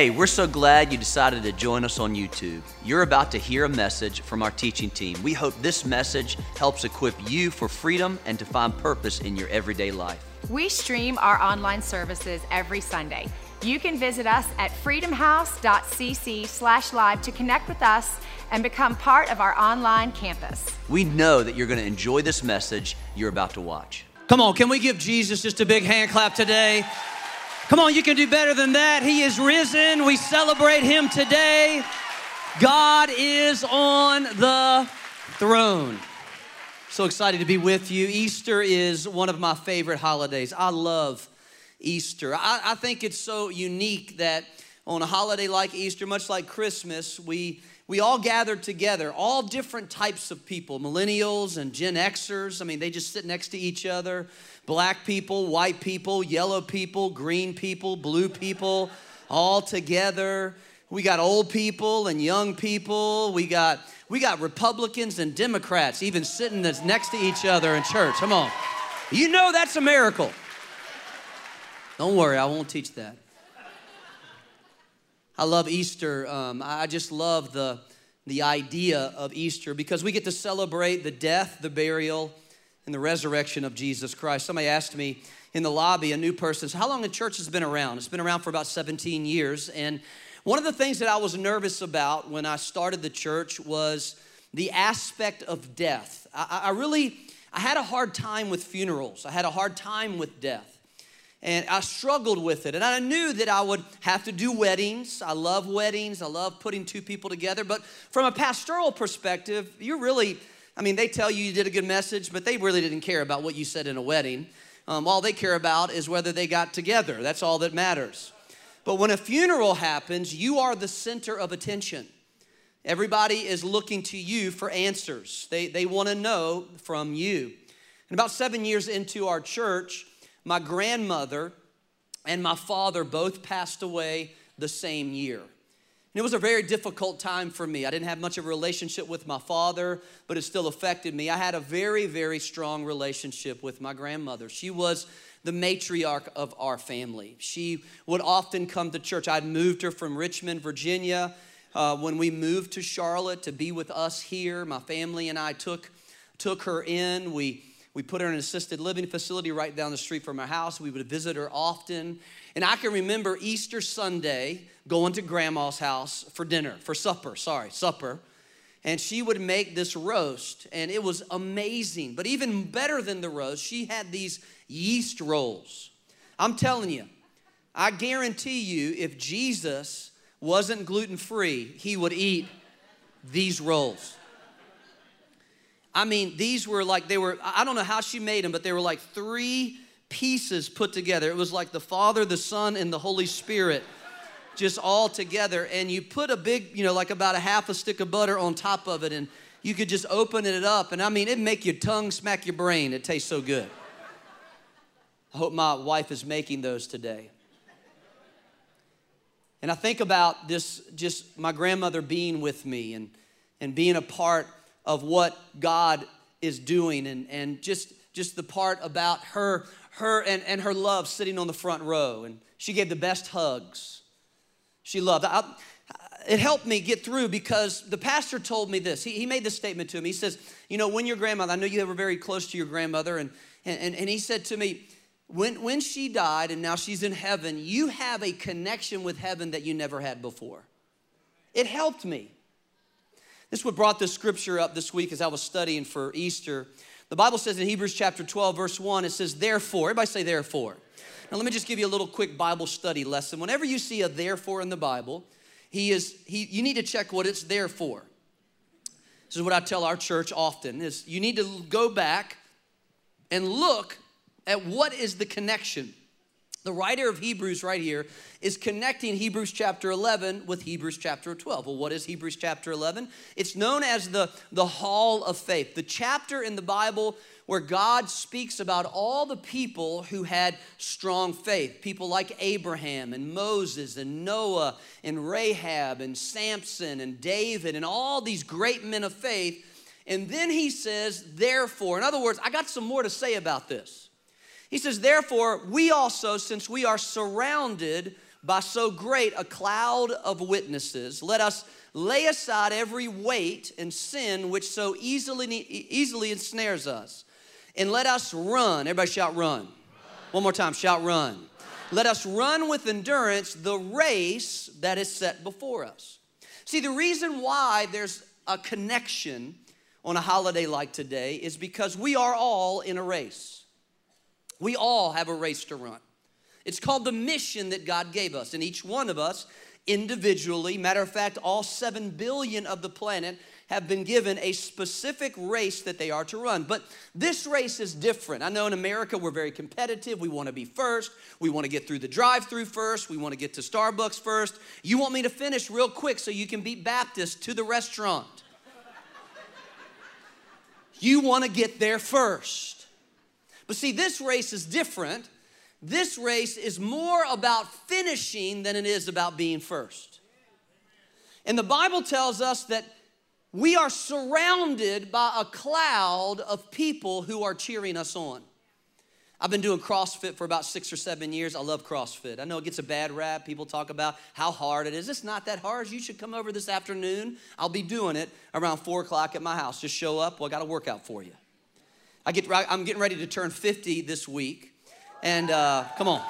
Hey, we're so glad you decided to join us on YouTube. You're about to hear a message from our teaching team. We hope this message helps equip you for freedom and to find purpose in your everyday life. We stream our online services every Sunday. You can visit us at freedomhouse.cc slash live to connect with us and become part of our online campus. We know that you're going to enjoy this message you're about to watch. Come on, can we give Jesus just a big hand clap today? Come on, you can do better than that. He is risen. We celebrate him today. God is on the throne. So excited to be with you. Easter is one of my favorite holidays. I love Easter. I, I think it's so unique that on a holiday like Easter, much like Christmas, we we all gathered together, all different types of people, millennials and Gen Xers. I mean, they just sit next to each other. Black people, white people, yellow people, green people, blue people, all together. We got old people and young people. We got we got Republicans and Democrats even sitting next to each other in church. Come on. You know that's a miracle. Don't worry, I won't teach that. I love Easter. Um, I just love the, the idea of Easter because we get to celebrate the death, the burial, and the resurrection of Jesus Christ. Somebody asked me in the lobby, a new person, so how long the church has been around? It's been around for about 17 years. And one of the things that I was nervous about when I started the church was the aspect of death. I, I really, I had a hard time with funerals. I had a hard time with death and I struggled with it. And I knew that I would have to do weddings. I love weddings, I love putting two people together. But from a pastoral perspective, you're really, I mean, they tell you you did a good message, but they really didn't care about what you said in a wedding. Um, all they care about is whether they got together. That's all that matters. But when a funeral happens, you are the center of attention. Everybody is looking to you for answers. They, they want to know from you. And about seven years into our church, my grandmother and my father both passed away the same year. And it was a very difficult time for me. I didn't have much of a relationship with my father, but it still affected me. I had a very, very strong relationship with my grandmother. She was the matriarch of our family. She would often come to church. I'd moved her from Richmond, Virginia. Uh, when we moved to Charlotte to be with us here, my family and I took, took her in. We we put her in an assisted living facility right down the street from our house. We would visit her often. And I can remember Easter Sunday going to grandma's house for dinner, for supper, sorry, supper. And she would make this roast, and it was amazing. But even better than the roast, she had these yeast rolls. I'm telling you, I guarantee you, if Jesus wasn't gluten free, he would eat these rolls. I mean, these were like, they were, I don't know how she made them, but they were like three pieces put together. It was like the Father, the Son, and the Holy Spirit just all together. And you put a big, you know, like about a half a stick of butter on top of it, and you could just open it up. And I mean, it'd make your tongue smack your brain. It tastes so good. I hope my wife is making those today. And I think about this, just my grandmother being with me and, and being a part of what God is doing and, and just, just the part about her, her and, and her love sitting on the front row. And she gave the best hugs. She loved. I, it helped me get through because the pastor told me this. He, he made this statement to me. He says, You know, when your grandmother, I know you were very close to your grandmother, and, and, and he said to me, when, when she died and now she's in heaven, you have a connection with heaven that you never had before. It helped me. This is what brought this scripture up this week as I was studying for Easter. The Bible says in Hebrews chapter 12, verse 1, it says, Therefore, everybody say, Therefore. Now, let me just give you a little quick Bible study lesson. Whenever you see a therefore in the Bible, he is, he, you need to check what it's there for. This is what I tell our church often is you need to go back and look at what is the connection the writer of Hebrews, right here, is connecting Hebrews chapter 11 with Hebrews chapter 12. Well, what is Hebrews chapter 11? It's known as the, the Hall of Faith, the chapter in the Bible where God speaks about all the people who had strong faith. People like Abraham and Moses and Noah and Rahab and Samson and David and all these great men of faith. And then he says, therefore, in other words, I got some more to say about this. He says, Therefore, we also, since we are surrounded by so great a cloud of witnesses, let us lay aside every weight and sin which so easily, easily ensnares us. And let us run. Everybody shout, run. run. One more time, shout, run. run. Let us run with endurance the race that is set before us. See, the reason why there's a connection on a holiday like today is because we are all in a race. We all have a race to run. It's called the mission that God gave us, and each one of us individually, matter of fact, all 7 billion of the planet have been given a specific race that they are to run. But this race is different. I know in America we're very competitive. We want to be first. We want to get through the drive through first. We want to get to Starbucks first. You want me to finish real quick so you can beat Baptist to the restaurant. you want to get there first. But see, this race is different. This race is more about finishing than it is about being first. And the Bible tells us that we are surrounded by a cloud of people who are cheering us on. I've been doing CrossFit for about six or seven years. I love CrossFit. I know it gets a bad rap. People talk about how hard it is. It's not that hard. You should come over this afternoon. I'll be doing it around four o'clock at my house. Just show up. Well, I got a workout for you. I get, I'm getting ready to turn 50 this week. And uh, come on.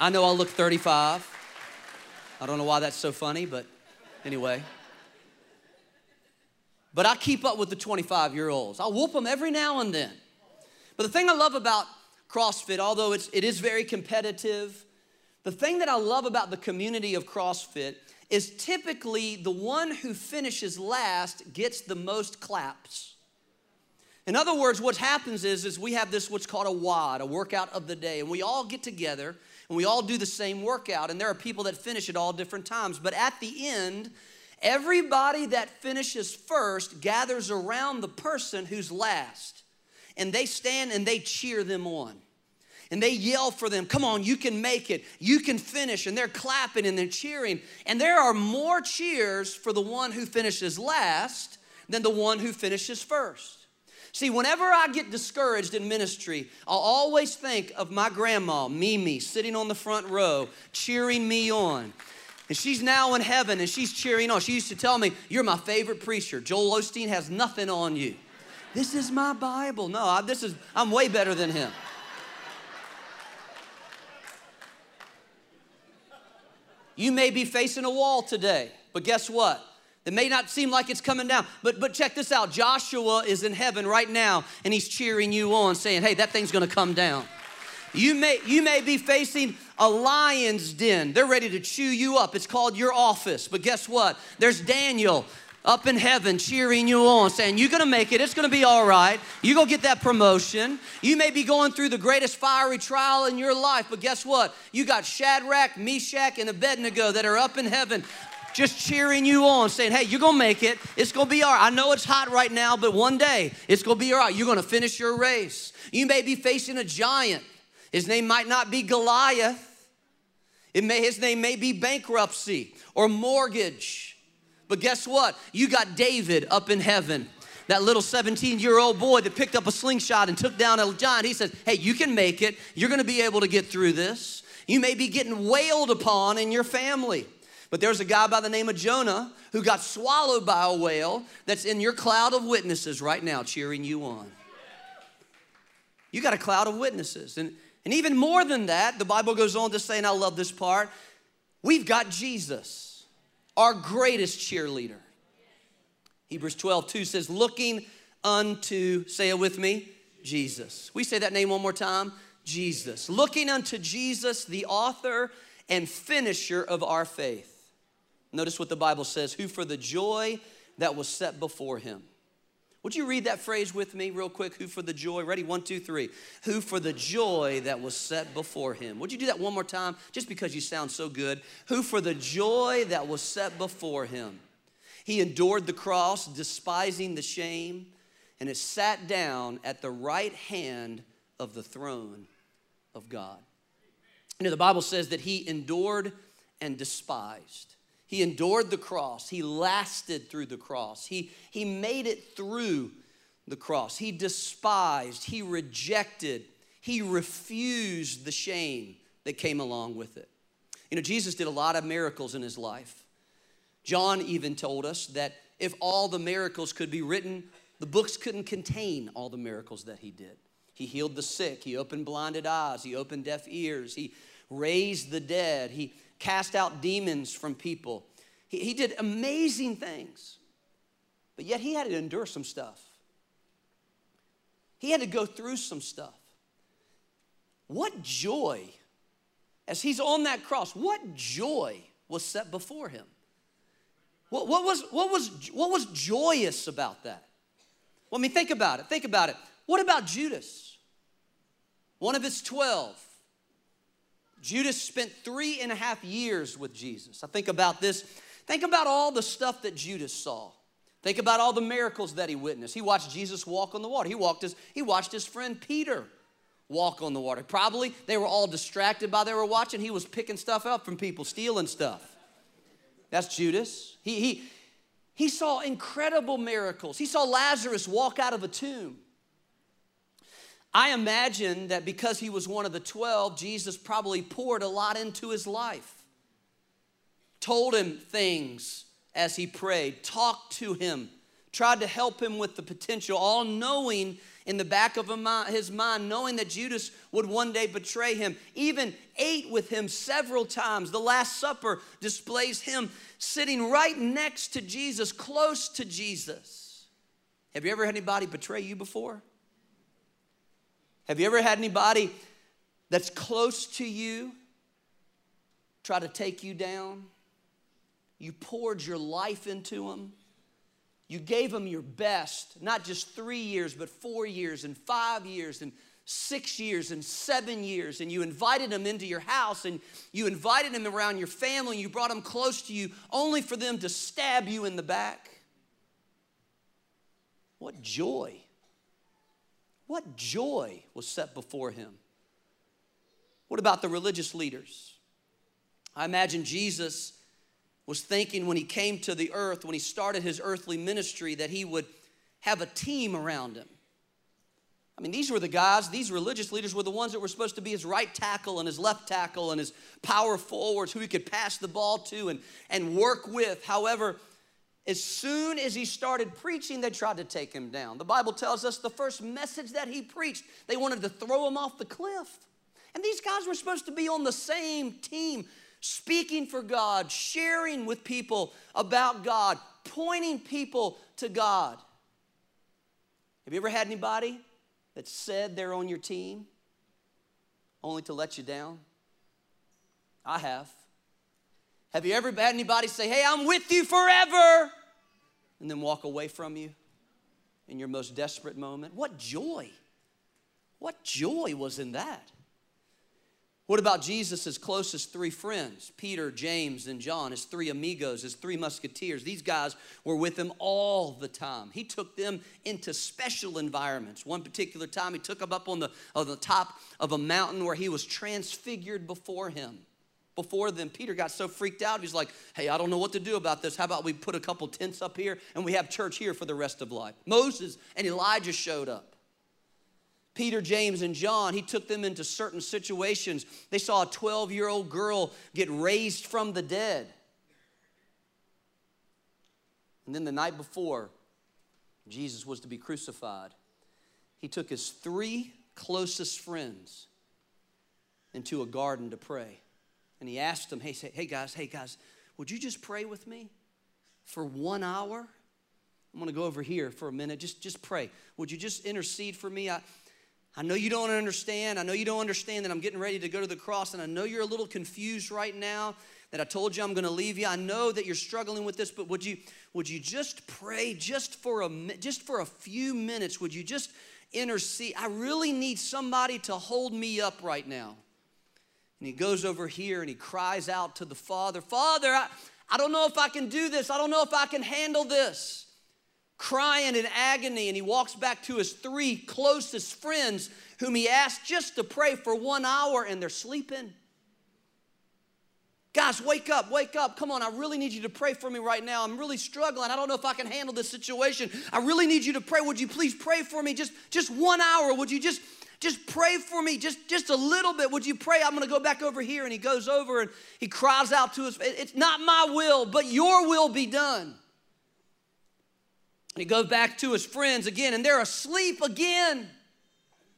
I know I'll look 35. I don't know why that's so funny, but anyway. But I keep up with the 25 year olds. I'll whoop them every now and then. But the thing I love about CrossFit, although it's, it is very competitive, the thing that I love about the community of CrossFit is typically the one who finishes last gets the most claps. In other words, what happens is, is we have this what's called a WOD, a workout of the day, and we all get together and we all do the same workout, and there are people that finish at all different times. But at the end, Everybody that finishes first gathers around the person who's last, and they stand and they cheer them on. And they yell for them, come on, you can make it, you can finish. And they're clapping and they're cheering. And there are more cheers for the one who finishes last than the one who finishes first. See, whenever I get discouraged in ministry, I'll always think of my grandma, Mimi, sitting on the front row, cheering me on. And she's now in heaven and she's cheering on. She used to tell me, You're my favorite preacher. Joel Osteen has nothing on you. This is my Bible. No, I, this is, I'm way better than him. You may be facing a wall today, but guess what? It may not seem like it's coming down, but, but check this out. Joshua is in heaven right now and he's cheering you on, saying, Hey, that thing's gonna come down. You may, you may be facing a lion's den. They're ready to chew you up. It's called your office. But guess what? There's Daniel up in heaven cheering you on, saying, You're gonna make it, it's gonna be all right. You're gonna get that promotion. You may be going through the greatest fiery trial in your life, but guess what? You got Shadrach, Meshach, and Abednego that are up in heaven just cheering you on, saying, Hey, you're gonna make it. It's gonna be all right. I know it's hot right now, but one day it's gonna be all right. You're gonna finish your race. You may be facing a giant his name might not be Goliath. It may, his name may be bankruptcy or mortgage. But guess what? You got David up in heaven. That little 17 year old boy that picked up a slingshot and took down a giant. He says, Hey, you can make it. You're gonna be able to get through this. You may be getting wailed upon in your family. But there's a guy by the name of Jonah who got swallowed by a whale that's in your cloud of witnesses right now cheering you on. You got a cloud of witnesses. And and even more than that, the Bible goes on to say, and I love this part, we've got Jesus, our greatest cheerleader. Hebrews 12, 2 says, looking unto, say it with me, Jesus. We say that name one more time Jesus. Looking unto Jesus, the author and finisher of our faith. Notice what the Bible says, who for the joy that was set before him would you read that phrase with me, real quick? Who for the joy? Ready? One, two, three. Who for the joy that was set before him. Would you do that one more time, just because you sound so good? Who for the joy that was set before him. He endured the cross, despising the shame, and is sat down at the right hand of the throne of God. You know, the Bible says that he endured and despised. He endured the cross. He lasted through the cross. He, he made it through the cross. He despised, he rejected, he refused the shame that came along with it. You know, Jesus did a lot of miracles in his life. John even told us that if all the miracles could be written, the books couldn't contain all the miracles that he did. He healed the sick, he opened blinded eyes, he opened deaf ears, he raised the dead, he cast out demons from people. He, he did amazing things. But yet he had to endure some stuff. He had to go through some stuff. What joy, as he's on that cross, what joy was set before him? What, what, was, what, was, what was joyous about that? Well, I mean, think about it. Think about it. What about Judas? One of his 12. Judas spent three and a half years with Jesus. I think about this. Think about all the stuff that Judas saw. Think about all the miracles that he witnessed. He watched Jesus walk on the water. He walked his, he watched his friend Peter walk on the water. Probably they were all distracted by they were watching. He was picking stuff up from people, stealing stuff. That's Judas. He, he, he saw incredible miracles. He saw Lazarus walk out of a tomb. I imagine that because he was one of the 12, Jesus probably poured a lot into his life, told him things as he prayed, talked to him, tried to help him with the potential, all knowing in the back of his mind, knowing that Judas would one day betray him, even ate with him several times. The Last Supper displays him sitting right next to Jesus, close to Jesus. Have you ever had anybody betray you before? Have you ever had anybody that's close to you try to take you down? You poured your life into them. You gave them your best, not just three years, but four years and five years and six years and seven years. And you invited them into your house and you invited them around your family you brought them close to you only for them to stab you in the back. What joy! What joy was set before him? What about the religious leaders? I imagine Jesus was thinking when he came to the earth, when he started his earthly ministry, that he would have a team around him. I mean, these were the guys, these religious leaders were the ones that were supposed to be his right tackle and his left tackle and his power forwards who he could pass the ball to and, and work with. However, as soon as he started preaching, they tried to take him down. The Bible tells us the first message that he preached, they wanted to throw him off the cliff. And these guys were supposed to be on the same team, speaking for God, sharing with people about God, pointing people to God. Have you ever had anybody that said they're on your team only to let you down? I have. Have you ever had anybody say, Hey, I'm with you forever, and then walk away from you in your most desperate moment? What joy! What joy was in that? What about Jesus' closest three friends, Peter, James, and John, his three amigos, his three musketeers? These guys were with him all the time. He took them into special environments. One particular time, he took them up on the, on the top of a mountain where he was transfigured before him before them, Peter got so freaked out. He's like, hey, I don't know what to do about this. How about we put a couple tents up here and we have church here for the rest of life? Moses and Elijah showed up. Peter, James, and John, he took them into certain situations. They saw a 12 year old girl get raised from the dead. And then the night before Jesus was to be crucified, he took his three closest friends into a garden to pray and he asked them, hey, say, hey guys, hey guys, would you just pray with me for one hour? I'm gonna go over here for a minute. Just, just pray. Would you just intercede for me? I, I know you don't understand. I know you don't understand that I'm getting ready to go to the cross, and I know you're a little confused right now that I told you I'm going to leave you. I know that you're struggling with this, but would you would you just pray just for a just for a few minutes? Would you just intercede? I really need somebody to hold me up right now. And he goes over here and he cries out to the Father, Father, I, I don't know if I can do this. I don't know if I can handle this. Crying in agony, and he walks back to his three closest friends, whom he asked just to pray for one hour, and they're sleeping. Guys, wake up, wake up. Come on, I really need you to pray for me right now. I'm really struggling. I don't know if I can handle this situation. I really need you to pray. Would you please pray for me just, just one hour? Would you just Just pray for me, just, just a little bit. Would you pray? I'm gonna go back over here. And he goes over and he cries out to us, It's not my will, but your will be done. And he goes back to his friends again, and they're asleep again.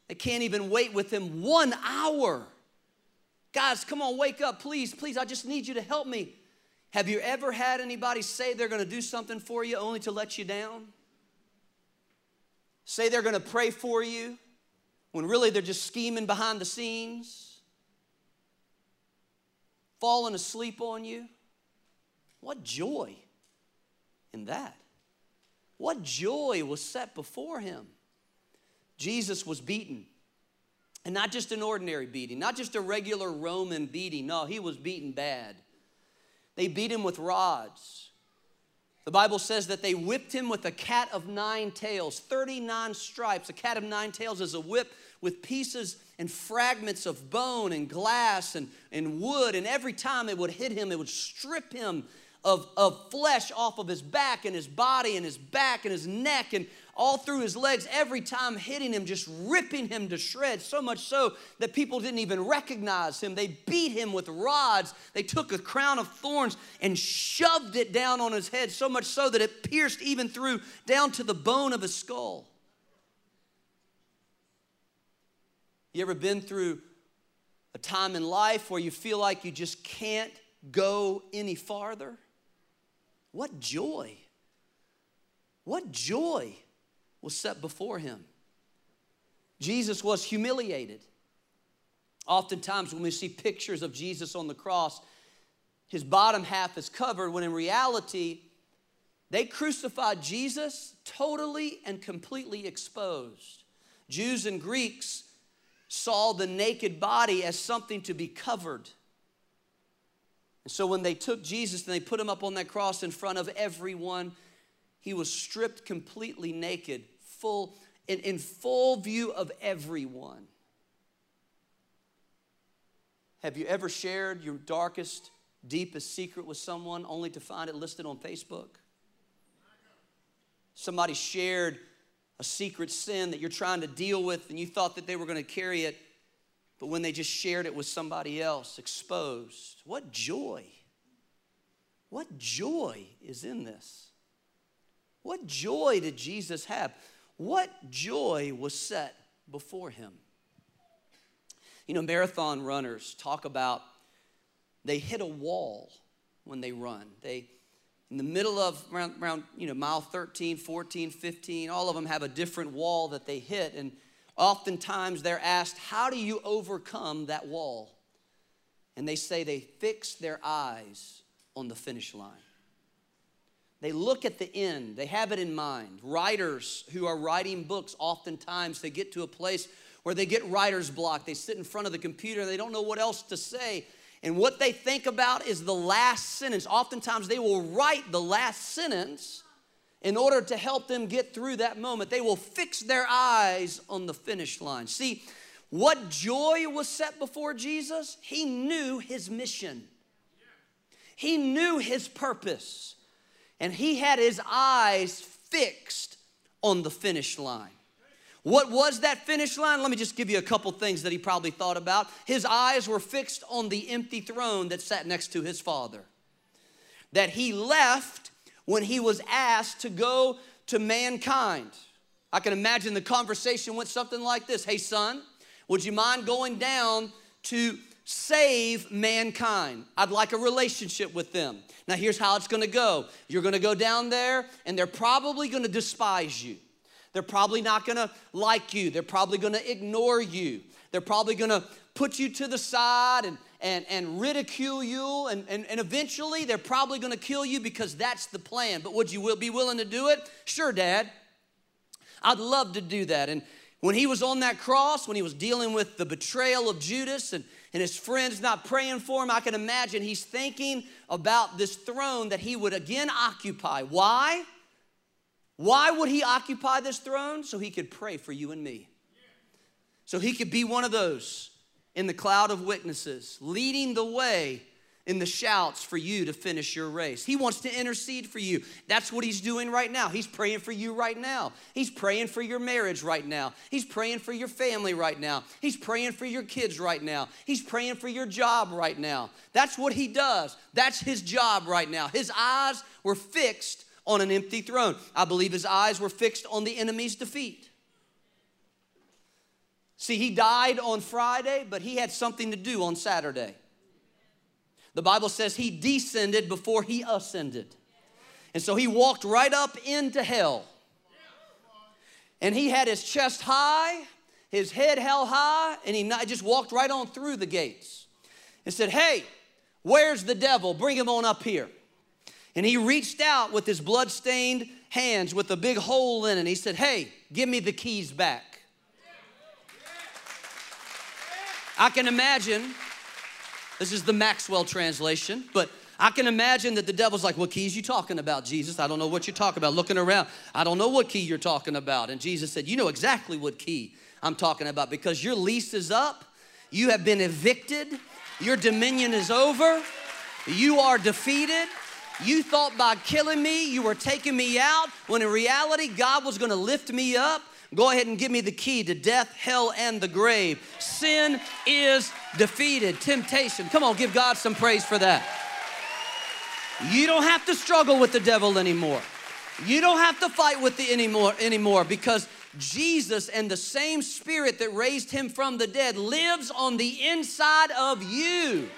They can't even wait with him one hour. Guys, come on, wake up, please, please. I just need you to help me. Have you ever had anybody say they're gonna do something for you only to let you down? Say they're gonna pray for you when really they're just scheming behind the scenes, falling asleep on you. What joy in that! What joy was set before him. Jesus was beaten. And not just an ordinary beating, not just a regular Roman beating. No, he was beaten bad. They beat him with rods. The Bible says that they whipped him with a cat of nine tails, 39 stripes. A cat of nine tails is a whip with pieces and fragments of bone and glass and, and wood. And every time it would hit him, it would strip him of, of flesh off of his back and his body and his back and his neck and all through his legs, every time hitting him, just ripping him to shreds, so much so that people didn't even recognize him. They beat him with rods. They took a crown of thorns and shoved it down on his head, so much so that it pierced even through down to the bone of his skull. You ever been through a time in life where you feel like you just can't go any farther? What joy! What joy was set before him. Jesus was humiliated. Oftentimes, when we see pictures of Jesus on the cross, his bottom half is covered, when in reality, they crucified Jesus totally and completely exposed. Jews and Greeks saw the naked body as something to be covered. And so when they took Jesus and they put him up on that cross in front of everyone, he was stripped completely naked, full in, in full view of everyone. Have you ever shared your darkest, deepest secret with someone only to find it listed on Facebook? Somebody shared a secret sin that you're trying to deal with and you thought that they were going to carry it, but when they just shared it with somebody else, exposed. What joy! What joy is in this? What joy did Jesus have? What joy was set before him? You know, marathon runners talk about they hit a wall when they run. They in the middle of around, around you know mile 13 14 15 all of them have a different wall that they hit. And oftentimes they're asked how do you overcome that wall? And they say they fix their eyes on the finish line. They look at the end. They have it in mind. Writers who are writing books oftentimes they get to a place where they get writer's block. They sit in front of the computer. And they don't know what else to say and what they think about is the last sentence. Oftentimes, they will write the last sentence in order to help them get through that moment. They will fix their eyes on the finish line. See, what joy was set before Jesus? He knew his mission, he knew his purpose, and he had his eyes fixed on the finish line. What was that finish line? Let me just give you a couple things that he probably thought about. His eyes were fixed on the empty throne that sat next to his father. That he left when he was asked to go to mankind. I can imagine the conversation went something like this Hey, son, would you mind going down to save mankind? I'd like a relationship with them. Now, here's how it's gonna go you're gonna go down there, and they're probably gonna despise you. They're probably not gonna like you. They're probably gonna ignore you. They're probably gonna put you to the side and, and, and ridicule you. And, and, and eventually, they're probably gonna kill you because that's the plan. But would you be willing to do it? Sure, Dad. I'd love to do that. And when he was on that cross, when he was dealing with the betrayal of Judas and, and his friends not praying for him, I can imagine he's thinking about this throne that he would again occupy. Why? Why would he occupy this throne? So he could pray for you and me. So he could be one of those in the cloud of witnesses, leading the way in the shouts for you to finish your race. He wants to intercede for you. That's what he's doing right now. He's praying for you right now. He's praying for your marriage right now. He's praying for your family right now. He's praying for your kids right now. He's praying for your job right now. That's what he does. That's his job right now. His eyes were fixed on an empty throne. I believe his eyes were fixed on the enemy's defeat. See, he died on Friday, but he had something to do on Saturday. The Bible says he descended before he ascended. And so he walked right up into hell. And he had his chest high, his head held high, and he just walked right on through the gates and said, Hey, where's the devil? Bring him on up here. And he reached out with his blood-stained hands with a big hole in it. And he said, Hey, give me the keys back. I can imagine this is the Maxwell translation, but I can imagine that the devil's like, What keys you talking about, Jesus? I don't know what you're talking about. Looking around, I don't know what key you're talking about. And Jesus said, You know exactly what key I'm talking about because your lease is up, you have been evicted, your dominion is over, you are defeated. You thought by killing me, you were taking me out, when in reality, God was gonna lift me up Go ahead and give me the key to death, hell, and the grave. Sin is defeated. Temptation. Come on, give God some praise for that. You don't have to struggle with the devil anymore. You don't have to fight with the anymore anymore because Jesus and the same spirit that raised him from the dead lives on the inside of you.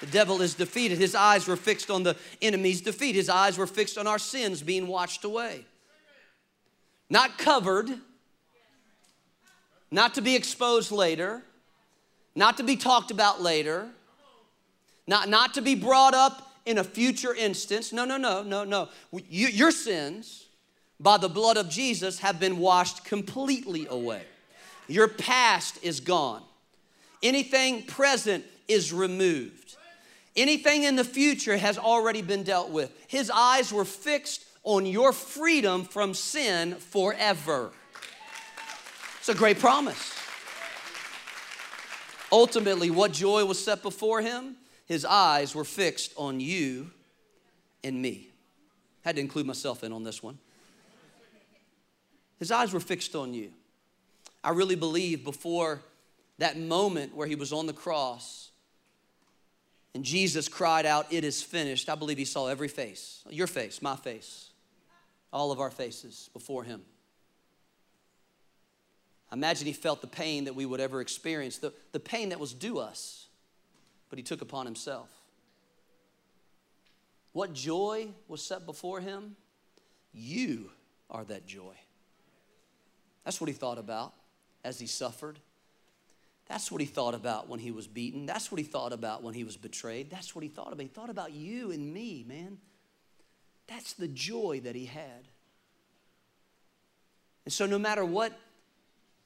The devil is defeated. His eyes were fixed on the enemy's defeat. His eyes were fixed on our sins being washed away not covered, not to be exposed later, not to be talked about later, not, not to be brought up in a future instance. No, no, no, no, no. You, your sins, by the blood of Jesus, have been washed completely away. Your past is gone. Anything present is removed. Anything in the future has already been dealt with. His eyes were fixed on your freedom from sin forever. It's a great promise. Ultimately, what joy was set before him? His eyes were fixed on you and me. Had to include myself in on this one. His eyes were fixed on you. I really believe before that moment where he was on the cross and Jesus cried out, It is finished, I believe he saw every face your face, my face all of our faces before Him. I imagine He felt the pain that we would ever experience, the, the pain that was due us, but He took upon Himself. What joy was set before Him? You are that joy. That's what He thought about as He suffered. That's what he thought about when he was beaten. That's what he thought about when he was betrayed. That's what he thought about. He thought about you and me, man. That's the joy that he had. And so, no matter what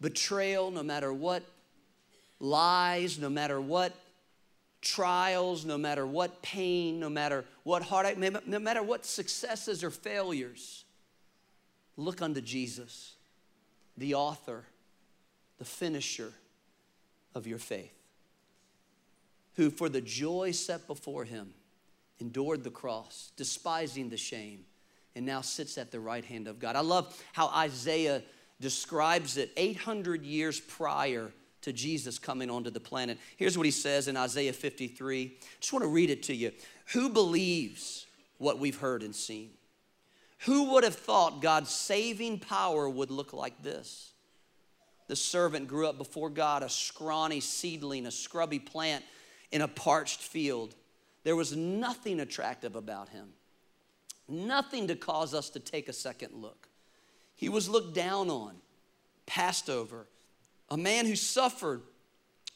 betrayal, no matter what lies, no matter what trials, no matter what pain, no matter what heartache, no matter what successes or failures, look unto Jesus, the author, the finisher of your faith, who for the joy set before him endured the cross, despising the shame, and now sits at the right hand of God. I love how Isaiah describes it 800 years prior to Jesus coming onto the planet. Here's what he says in Isaiah 53. Just want to read it to you. Who believes what we've heard and seen? Who would have thought God's saving power would look like this? The servant grew up before God, a scrawny seedling, a scrubby plant in a parched field. There was nothing attractive about him, nothing to cause us to take a second look. He was looked down on, passed over, a man who suffered,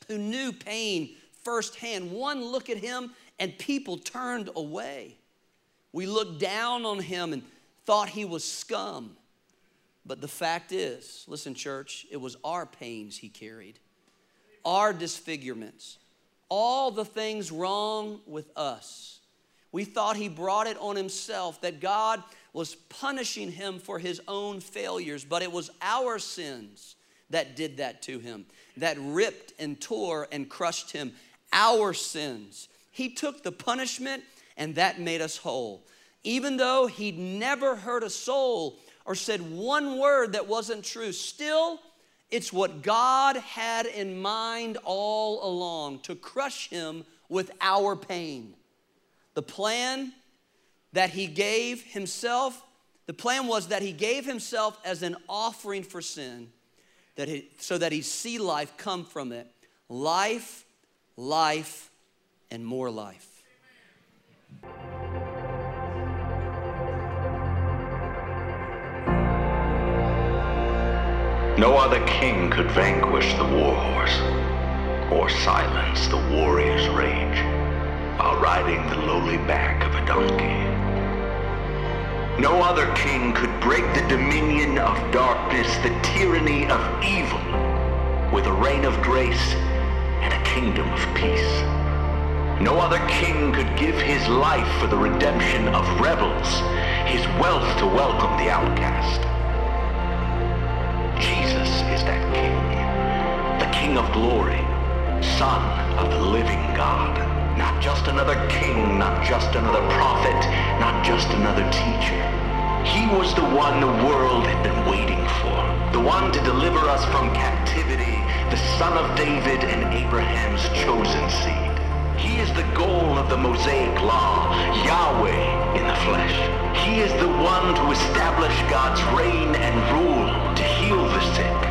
who knew pain firsthand. One look at him and people turned away. We looked down on him and thought he was scum. But the fact is, listen, church, it was our pains he carried, our disfigurements, all the things wrong with us. We thought he brought it on himself, that God was punishing him for his own failures, but it was our sins that did that to him, that ripped and tore and crushed him. Our sins. He took the punishment, and that made us whole. Even though he'd never hurt a soul or said one word that wasn't true, still, it's what God had in mind all along to crush him with our pain. The plan that he gave himself, the plan was that he gave himself as an offering for sin, that he, so that he see life come from it. Life, life, and more life. No other king could vanquish the warhorse or silence the warrior's rage while riding the lowly back of a donkey. No other king could break the dominion of darkness, the tyranny of evil, with a reign of grace and a kingdom of peace. No other king could give his life for the redemption of rebels, his wealth to welcome the outcast. Is that king, the king of glory, son of the living God. Not just another king, not just another prophet, not just another teacher. He was the one the world had been waiting for, the one to deliver us from captivity, the son of David and Abraham's chosen seed. He is the goal of the Mosaic law, Yahweh in the flesh. He is the one to establish God's reign and rule, to heal the sick,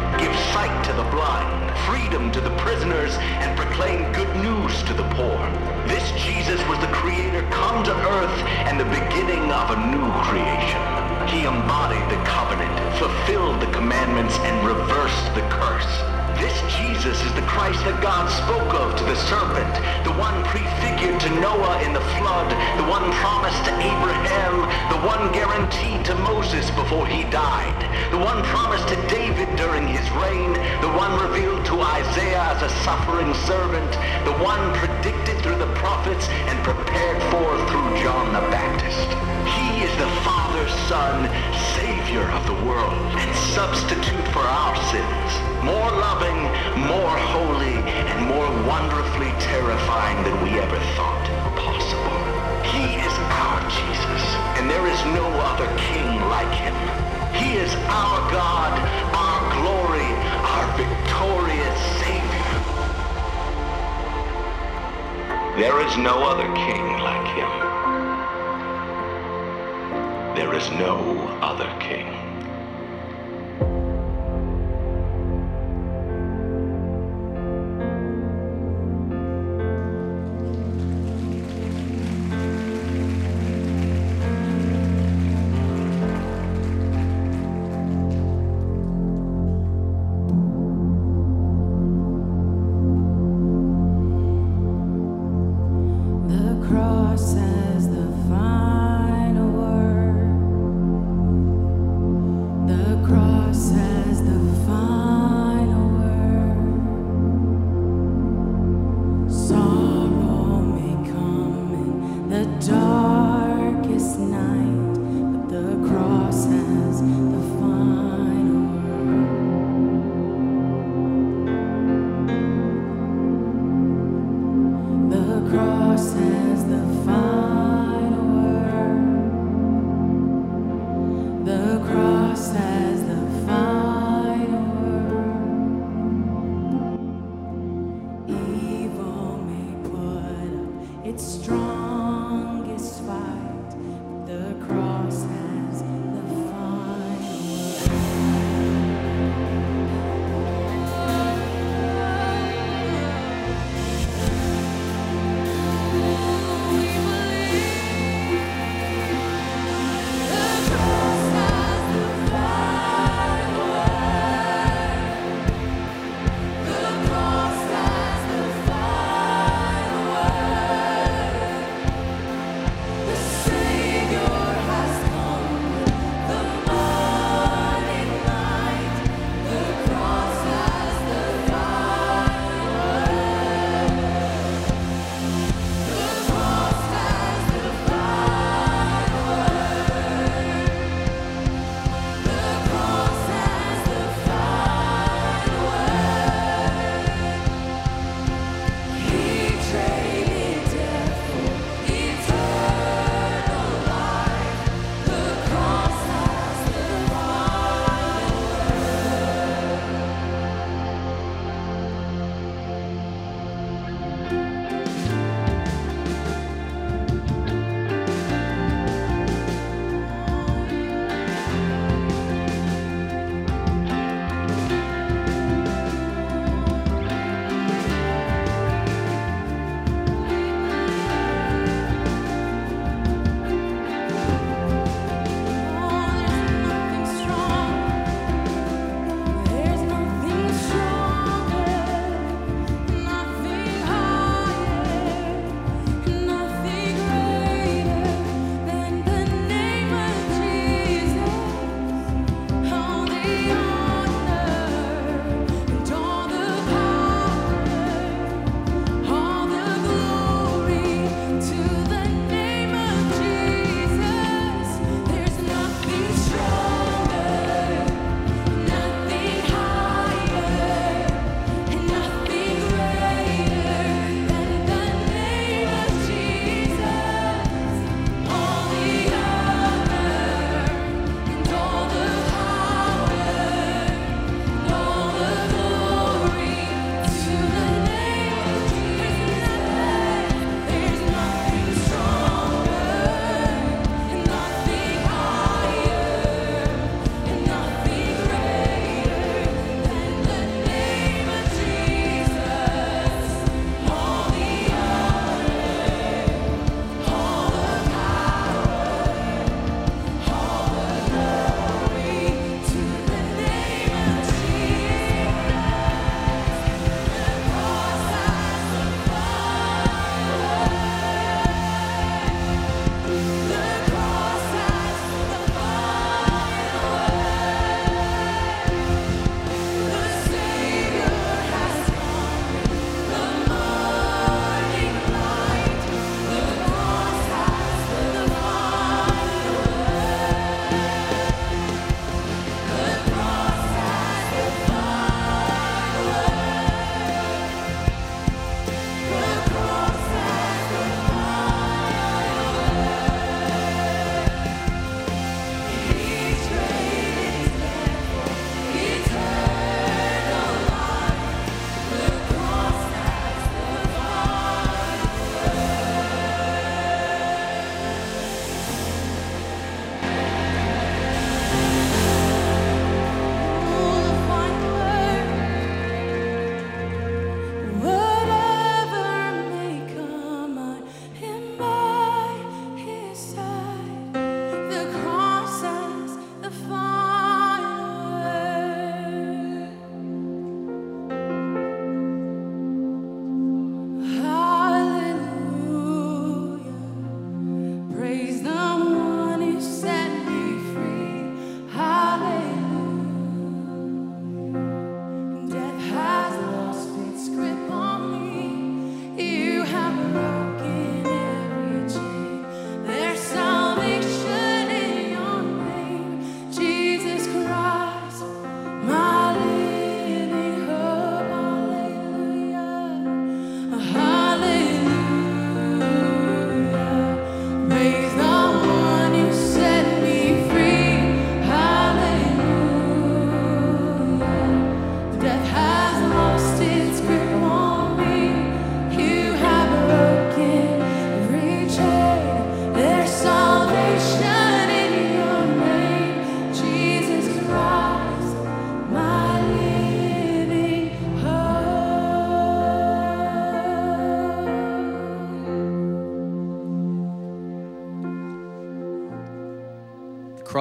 sight to the blind, freedom to the prisoners, and proclaim good news to the poor. This Jesus was the Creator come to earth and the beginning of a new creation. He embodied the covenant, fulfilled the commandments, and reversed the curse. This Jesus is the Christ that God spoke of to the serpent, the one prefigured to Noah in the flood, the one promised to Abraham, the one guaranteed to Moses before he died, the one promised to David during his reign, the one revealed to Isaiah as a suffering servant, the one predicted through the prophets and prepared for through John the Baptist. He is the Father, Son, Savior of the world, and substitute for our sins. More loving, more holy, and more wonderfully terrifying than we ever thought possible. He is our Jesus, and there is no other king like him. He is our God, our glory, our victorious There is no other king like him. There is no other king.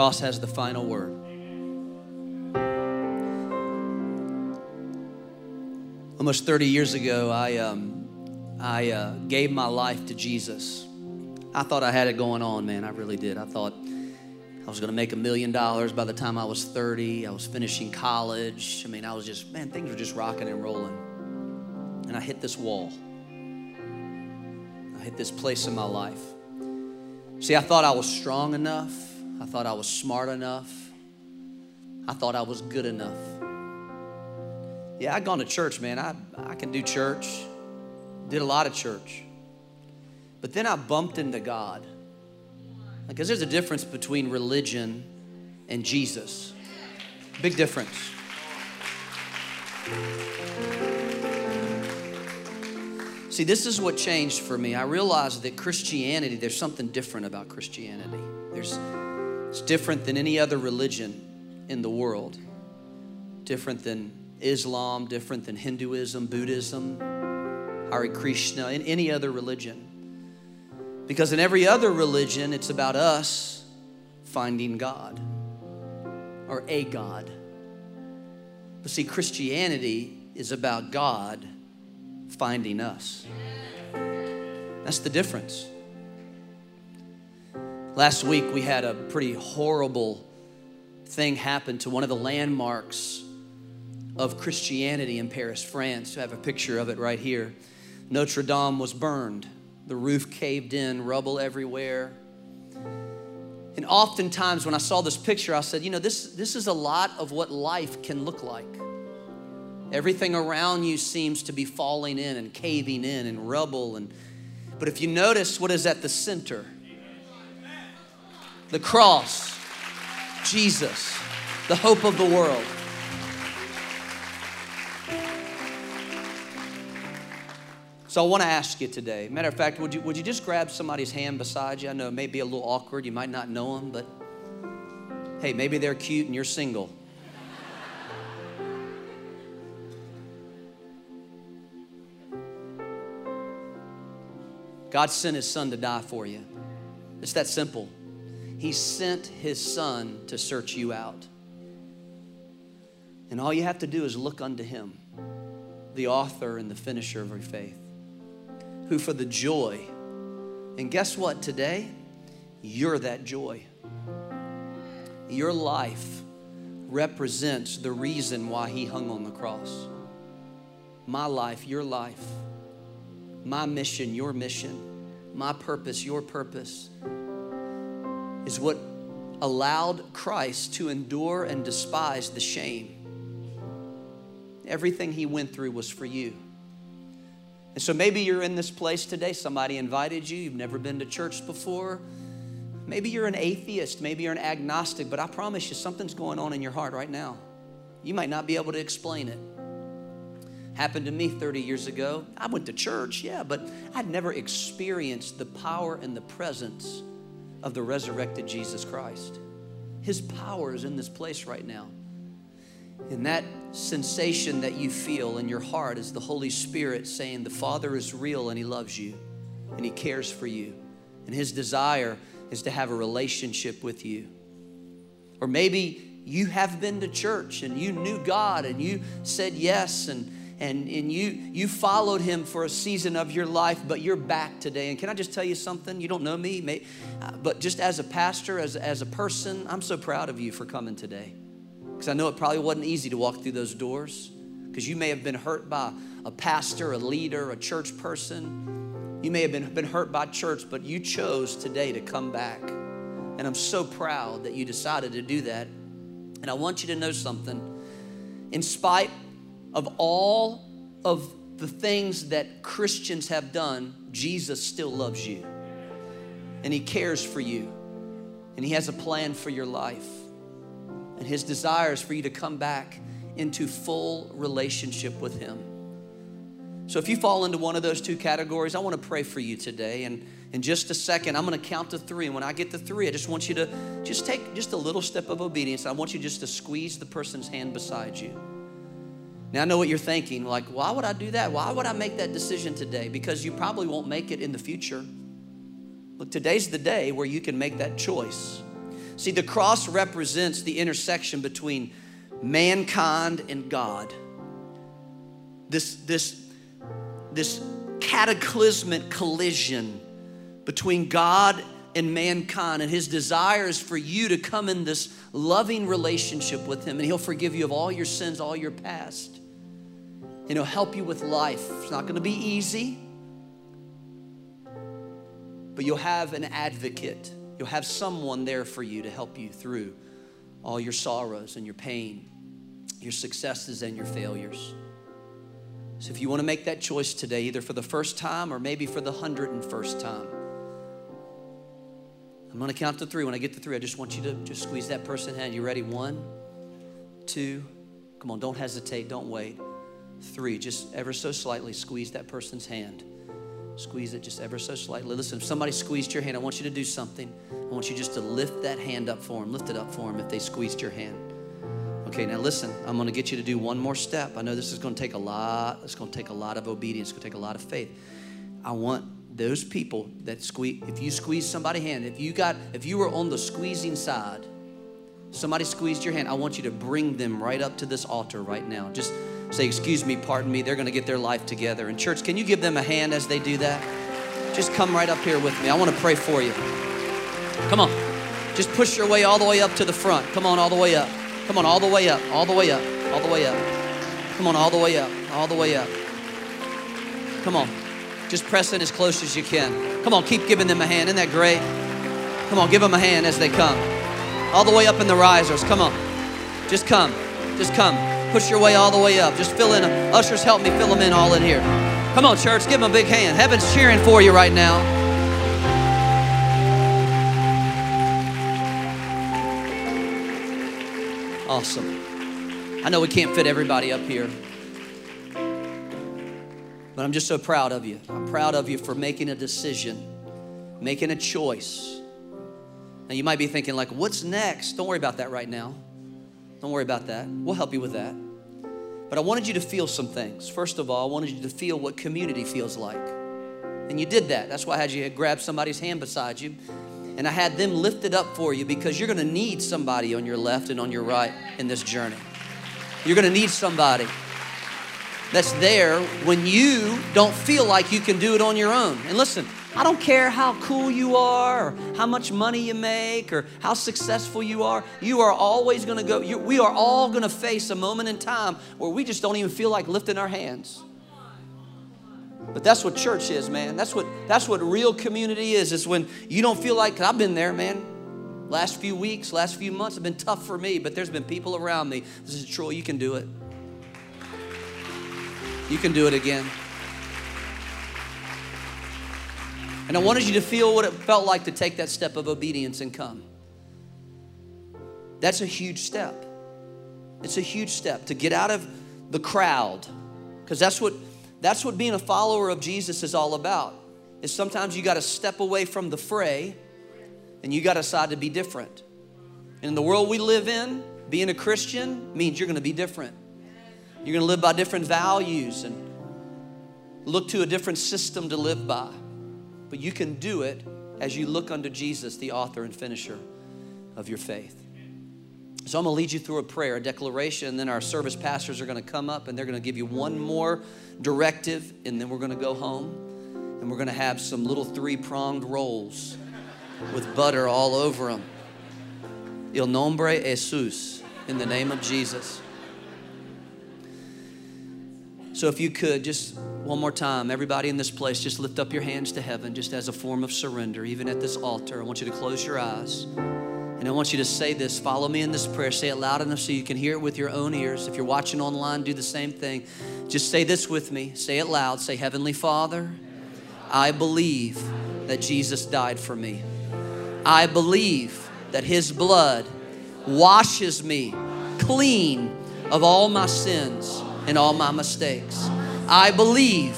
Cross has the final word. Almost 30 years ago, I, um, I uh, gave my life to Jesus. I thought I had it going on, man. I really did. I thought I was going to make a million dollars by the time I was 30. I was finishing college. I mean, I was just, man, things were just rocking and rolling. And I hit this wall. I hit this place in my life. See, I thought I was strong enough. I thought I was smart enough. I thought I was good enough. Yeah, I'd gone to church, man. I, I can do church. Did a lot of church. But then I bumped into God. Because there's a difference between religion and Jesus. Big difference. See, this is what changed for me. I realized that Christianity, there's something different about Christianity. There's, it's different than any other religion in the world, different than Islam, different than Hinduism, Buddhism, Hare Krishna, in any other religion. Because in every other religion, it's about us finding God or a God. But see, Christianity is about God finding us. That's the difference. Last week, we had a pretty horrible thing happen to one of the landmarks of Christianity in Paris, France. I have a picture of it right here. Notre Dame was burned, the roof caved in, rubble everywhere. And oftentimes, when I saw this picture, I said, you know, this, this is a lot of what life can look like. Everything around you seems to be falling in and caving in and rubble and but if you notice what is at the center the cross Jesus the hope of the world So I want to ask you today. Matter of fact, would you, would you just grab somebody's hand beside you? I know it may be a little awkward. You might not know them, but hey, maybe they're cute and you're single. God sent his son to die for you. It's that simple. He sent his son to search you out. And all you have to do is look unto him, the author and the finisher of your faith, who for the joy, and guess what, today, you're that joy. Your life represents the reason why he hung on the cross. My life, your life my mission, your mission, my purpose, your purpose, is what allowed Christ to endure and despise the shame. Everything he went through was for you. And so maybe you're in this place today, somebody invited you, you've never been to church before. Maybe you're an atheist, maybe you're an agnostic, but I promise you something's going on in your heart right now. You might not be able to explain it. Happened to me 30 years ago. I went to church, yeah, but I'd never experienced the power and the presence of the resurrected Jesus Christ. His power is in this place right now. And that sensation that you feel in your heart is the Holy Spirit saying, The Father is real and He loves you and He cares for you. And His desire is to have a relationship with you. Or maybe you have been to church and you knew God and you said yes and and, and you, you followed him for a season of your life, but you're back today. And can I just tell you something? You don't know me, uh, but just as a pastor, as, as a person, I'm so proud of you for coming today. Because I know it probably wasn't easy to walk through those doors, because you may have been hurt by a pastor, a leader, a church person. You may have been, been hurt by church, but you chose today to come back. And I'm so proud that you decided to do that. And I want you to know something. In spite of all of the things that Christians have done, Jesus still loves you. And He cares for you. And He has a plan for your life. And His desire is for you to come back into full relationship with Him. So if you fall into one of those two categories, I want to pray for you today. And in just a second, I'm going to count to three. And when I get to three, I just want you to just take just a little step of obedience. I want you just to squeeze the person's hand beside you. Now, I know what you're thinking like, why would I do that? Why would I make that decision today? Because you probably won't make it in the future. Look, today's the day where you can make that choice. See, the cross represents the intersection between mankind and God. This, this, this cataclysmic collision between God and mankind, and His desire is for you to come in this loving relationship with Him, and He'll forgive you of all your sins, all your past, and He'll help you with life. It's not going to be easy, but you'll have an advocate. You'll have someone there for you to help you through all your sorrows and your pain, your successes and your failures. So if you want to make that choice today, either for the first time or maybe for the hundred and first time, I'm going to count to three. When I get to three, I just want you to just squeeze that person's hand. You ready? One, two, come on, don't hesitate, don't wait. Three, just ever so slightly squeeze that person's hand. Squeeze it just ever so slightly. Listen, if somebody squeezed your hand, I want you to do something. I want you just to lift that hand up for them. Lift it up for them if they squeezed your hand. Okay, now listen, I'm to get you to do one more step. I know this is to take a lot, it's to take a lot of obedience, it's to take a lot of faith. I want those people that squeeze if you squeeze somebody's hand, if you got if you were on the squeezing side, somebody squeezed your hand, I want you to bring them right up to this altar right now. Just say, Excuse me, pardon me. They're going to get their life together. And, church, can you give them a hand as they do that? Just come right up here with me. I want to pray for you. Come on. Just push your way all the way up to the front. Come on, all the way up. Come on, all the way up, all the way up, all the way up. Come on, all the way up, all the way up. Come on. Just press in as close as you can. Come on, keep giving them a hand. Isn't that great? Come on, give them a hand as they come. All the way up in the risers. Come on. Just come. Just come. Push your way all the way up. Just fill in. Ushers, help me fill them in all in here. Come on, church. Give them a big hand. Heaven's cheering for you right now. Awesome. I know we can't fit everybody up here, but I'm just so proud of you. I'm proud of you for making a decision, making a choice. Now, you might be thinking, like, what's next? Don't worry about that right now. Don't worry about that. We'll help you with that. But I wanted you to feel some things. First of all, I wanted you to feel what community feels like. And you did that. That's why I had you grab somebody's hand beside you. And I had them lifted up for you because you're going to need somebody on your left and on your right in this journey. You're going to need somebody that's there when you don't feel like you can do it on your own. And listen, I don't care how cool you are, or how much money you make, or how successful you are. You are always going to go, you, we are all going to face a moment in time where we just don't even feel like lifting our hands. But that's what church is, man. That's what that's what real community is. Is when you don't feel like I've been there, man. Last few weeks, last few months have been tough for me, but there's been people around me. This is Troy, you can do it. You can do it again. And I wanted you to feel what it felt like to take that step of obedience and come. That's a huge step. It's a huge step to get out of the crowd because that's what that's what being a follower of Jesus is all about. Is sometimes you got to step away from the fray and you got to decide to be different. And in the world we live in, being a Christian means you're going to be different. You're going to live by different values and look to a different system to live by. But you can do it as you look unto Jesus, the author and finisher of your faith. So I'm going to lead you through a prayer, a declaration, and then our service pastors are going to come up and they're going to give you one more directive, and then we're going to go home and we're going to have some little three pronged rolls with butter all over them. Il nombre Jesus, in the name of Jesus. So if you could, just one more time, everybody in this place, just lift up your hands to heaven just as a form of surrender, even at this altar. I want you to close your eyes. And I want you to say this. Follow me in this prayer. Say it loud enough so you can hear it with your own ears. If you're watching online, do the same thing. Just say this with me. Say it loud. Say, Heavenly Father, I believe that Jesus died for me. I believe that His blood washes me clean of all my sins and all my mistakes. I believe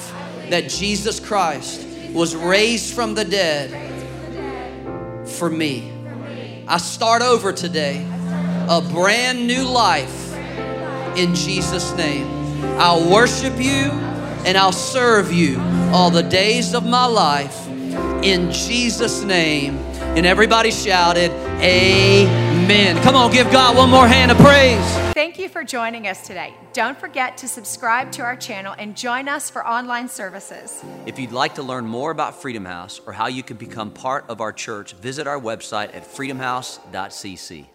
that Jesus Christ was raised from the dead for me. I start over today a brand new life in Jesus' name. I'll worship you and I'll serve you all the days of my life. in Jesus' name. And everybody shouted, Amen. Come on, give God one more hand of praise. Thank you for joining us today. Don't forget to subscribe to our channel and join us for online services. If you'd like to learn more about Freedom House or how you can become part of our church, visit our website at freedomhouse.cc.